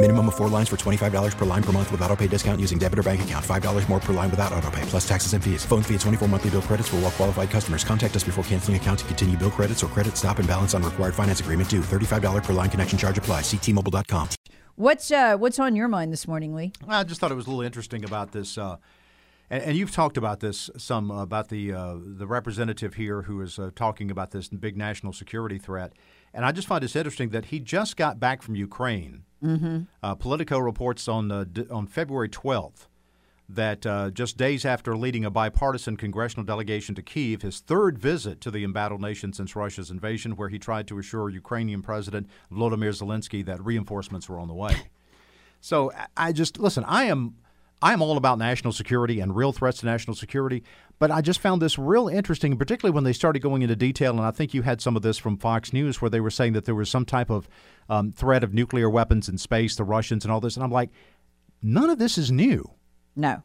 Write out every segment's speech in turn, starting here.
Minimum of four lines for $25 per line per month with auto pay discount using debit or bank account. $5 more per line without auto pay, plus taxes and fees. Phone fee at 24 monthly bill credits for all well qualified customers. Contact us before canceling account to continue bill credits or credit stop and balance on required finance agreement due. $35 per line connection charge apply. Ctmobile.com. What's uh, what's on your mind this morning, Lee? I just thought it was a little interesting about this, uh, and, and, you've talked about this some uh, about the uh, the representative here who is uh, talking about this big national security threat, and I just find this interesting that he just got back from Ukraine. Mm-hmm. Uh, Politico reports on on February twelfth that uh, just days after leading a bipartisan congressional delegation to Kiev, his third visit to the embattled nation since Russia's invasion, where he tried to assure Ukrainian President Volodymyr Zelensky that reinforcements were on the way. So I just listen. I am I am all about national security and real threats to national security, but I just found this real interesting, particularly when they started going into detail. And I think you had some of this from Fox News, where they were saying that there was some type of um, threat of nuclear weapons in space, the Russians, and all this. And I'm like, none of this is new. No.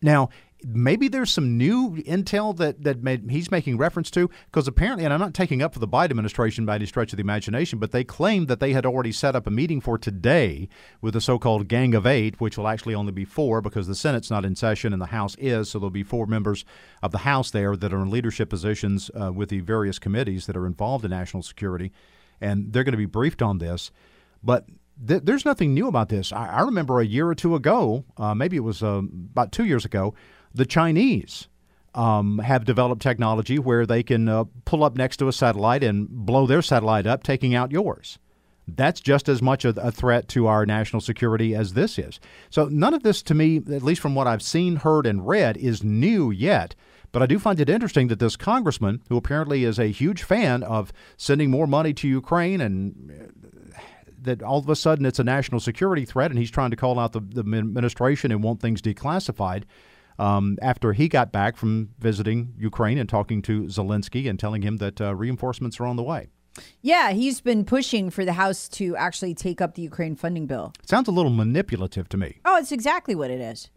Now, maybe there's some new intel that that made, he's making reference to because apparently, and I'm not taking up for the Biden administration by any stretch of the imagination, but they claimed that they had already set up a meeting for today with the so-called Gang of Eight, which will actually only be four because the Senate's not in session and the House is, so there'll be four members of the House there that are in leadership positions uh, with the various committees that are involved in national security, and they're going to be briefed on this. But th- there's nothing new about this. I, I, remember a year or two ago, uh, maybe it was uh, about two years ago, the Chinese um, have developed technology where they can uh, pull up next to a satellite and blow their satellite up, taking out yours. That's just as much a, threat to our national security as this is. So, none of this to me, at least from what I've seen, heard, and read, is new yet. But I do find it interesting that this congressman, who apparently is a huge fan of sending more money to Ukraine and that all of a sudden it's a national security threat, and he's trying to call out the, the administration and want things declassified. Um, after he got back from visiting Ukraine and talking to Zelensky and telling him that uh, reinforcements are on the way. Yeah, he's been pushing for the House to actually take up the Ukraine funding bill. Sounds a little manipulative to me. Oh, it's exactly what it is.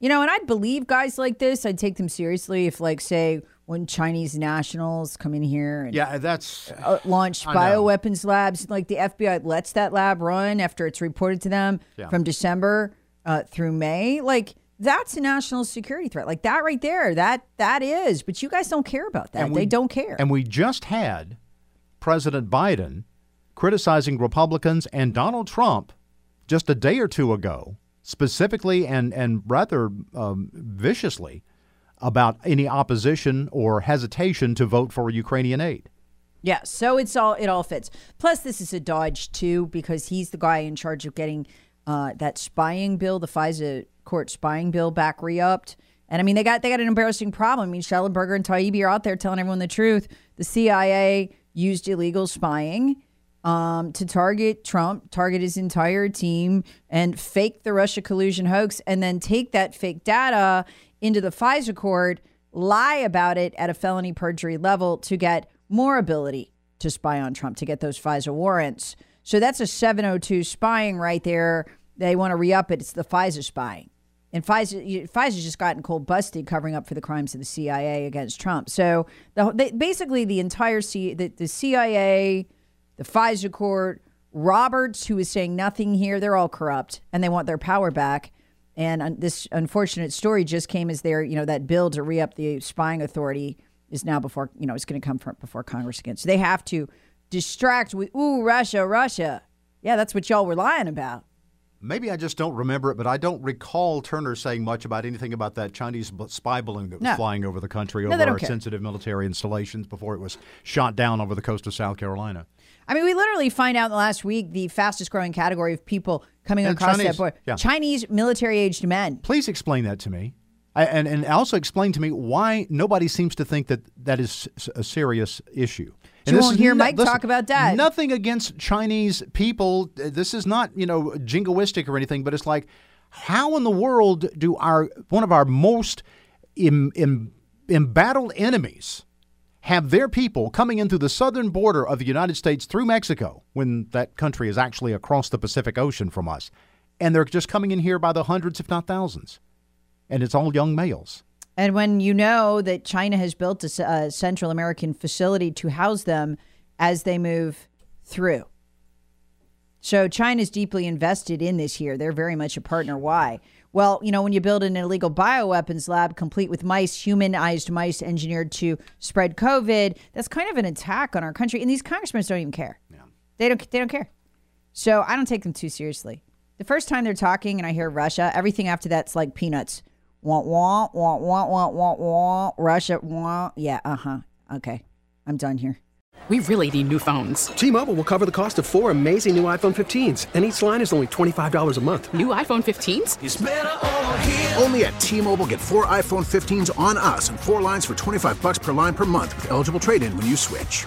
You know, and I'd believe guys like this. I'd take them seriously if, like, say, when Chinese nationals come in here and yeah, that's uh, launch bioweapons labs. Like the FBI lets that lab run after it's reported to them yeah. from December uh, through May. Like that's a national security threat. Like that right there. That that is. But you guys don't care about that. We, they don't care. And we just had President Biden criticizing Republicans and Donald Trump just a day or two ago, specifically and and rather um, viciously about any opposition or hesitation to vote for Ukrainian aid. Yeah, so it's all it all fits. Plus, this is a dodge too because he's the guy in charge of getting uh, that spying bill, the FISA court spying bill, back re-upped. And I mean, they got they got an embarrassing problem. I mean, Shellenberger and Taibbi are out there telling everyone the truth. The CIA used illegal spying um, to target Trump, target his entire team, and fake the Russia collusion hoax, and then take that fake data into the FISA court, lie about it at a felony perjury level to get more ability to spy on Trump, to get those FISA warrants. So that's a 702 spying right there. They want to re up it. It's the FISA spying. And FISA, FISA's just gotten cold busted covering up for the crimes of the CIA against Trump. So the, they, basically, the entire C, the, the CIA, the FISA court, Roberts, who is saying nothing here, they're all corrupt and they want their power back. And this unfortunate story just came as there, you know, that bill to re up the spying authority is now before, you know, it's going to come from before Congress again. So they have to distract with, ooh, Russia, Russia. Yeah, that's what y'all were lying about. Maybe I just don't remember it, but I don't recall Turner saying much about anything about that Chinese spy balloon that was No. flying over the country No, over our care. sensitive military installations before it was shot down over the coast of South Carolina. I mean, we literally find out in the last week the fastest growing category of people coming And across Chinese, that border. yeah. Chinese military aged men. Please explain that to me. I, and, and also explain to me why nobody seems to think that that is a serious issue. And You won't hear no- Mike listen, talk about that. Nothing against Chinese people. This is not, you know, jingoistic or anything, but it's like, how in the world do our one of our most em, em, embattled enemies have their people coming in through the southern border of the United States through Mexico when that country is actually across the Pacific Ocean from us, and they're just coming in here by the hundreds, if not thousands, and it's all young males. And when you know that China has built a Central American facility to house them as they move through. So China's deeply invested in this here. They're very much a partner. Why? Well, you know, when you build an illegal bioweapons lab complete with mice, humanized mice engineered to spread COVID, that's kind of an attack on our country. And these congressmen don't even care. Yeah. They don't they don't care. So I don't take them too seriously. The first time they're talking and I hear Russia, everything after that's like peanuts. Wah wah wah wah wah wah wah. Russia wah. Yeah, uh huh. Okay, I'm done here. We really need new phones. T-Mobile will cover the cost of four amazing new iPhone 15s, and each line is only $25 a month. New iPhone 15s? Only at T-Mobile get four iPhone 15s on us and four lines for 25 bucks per line per month with eligible trade-in when you switch.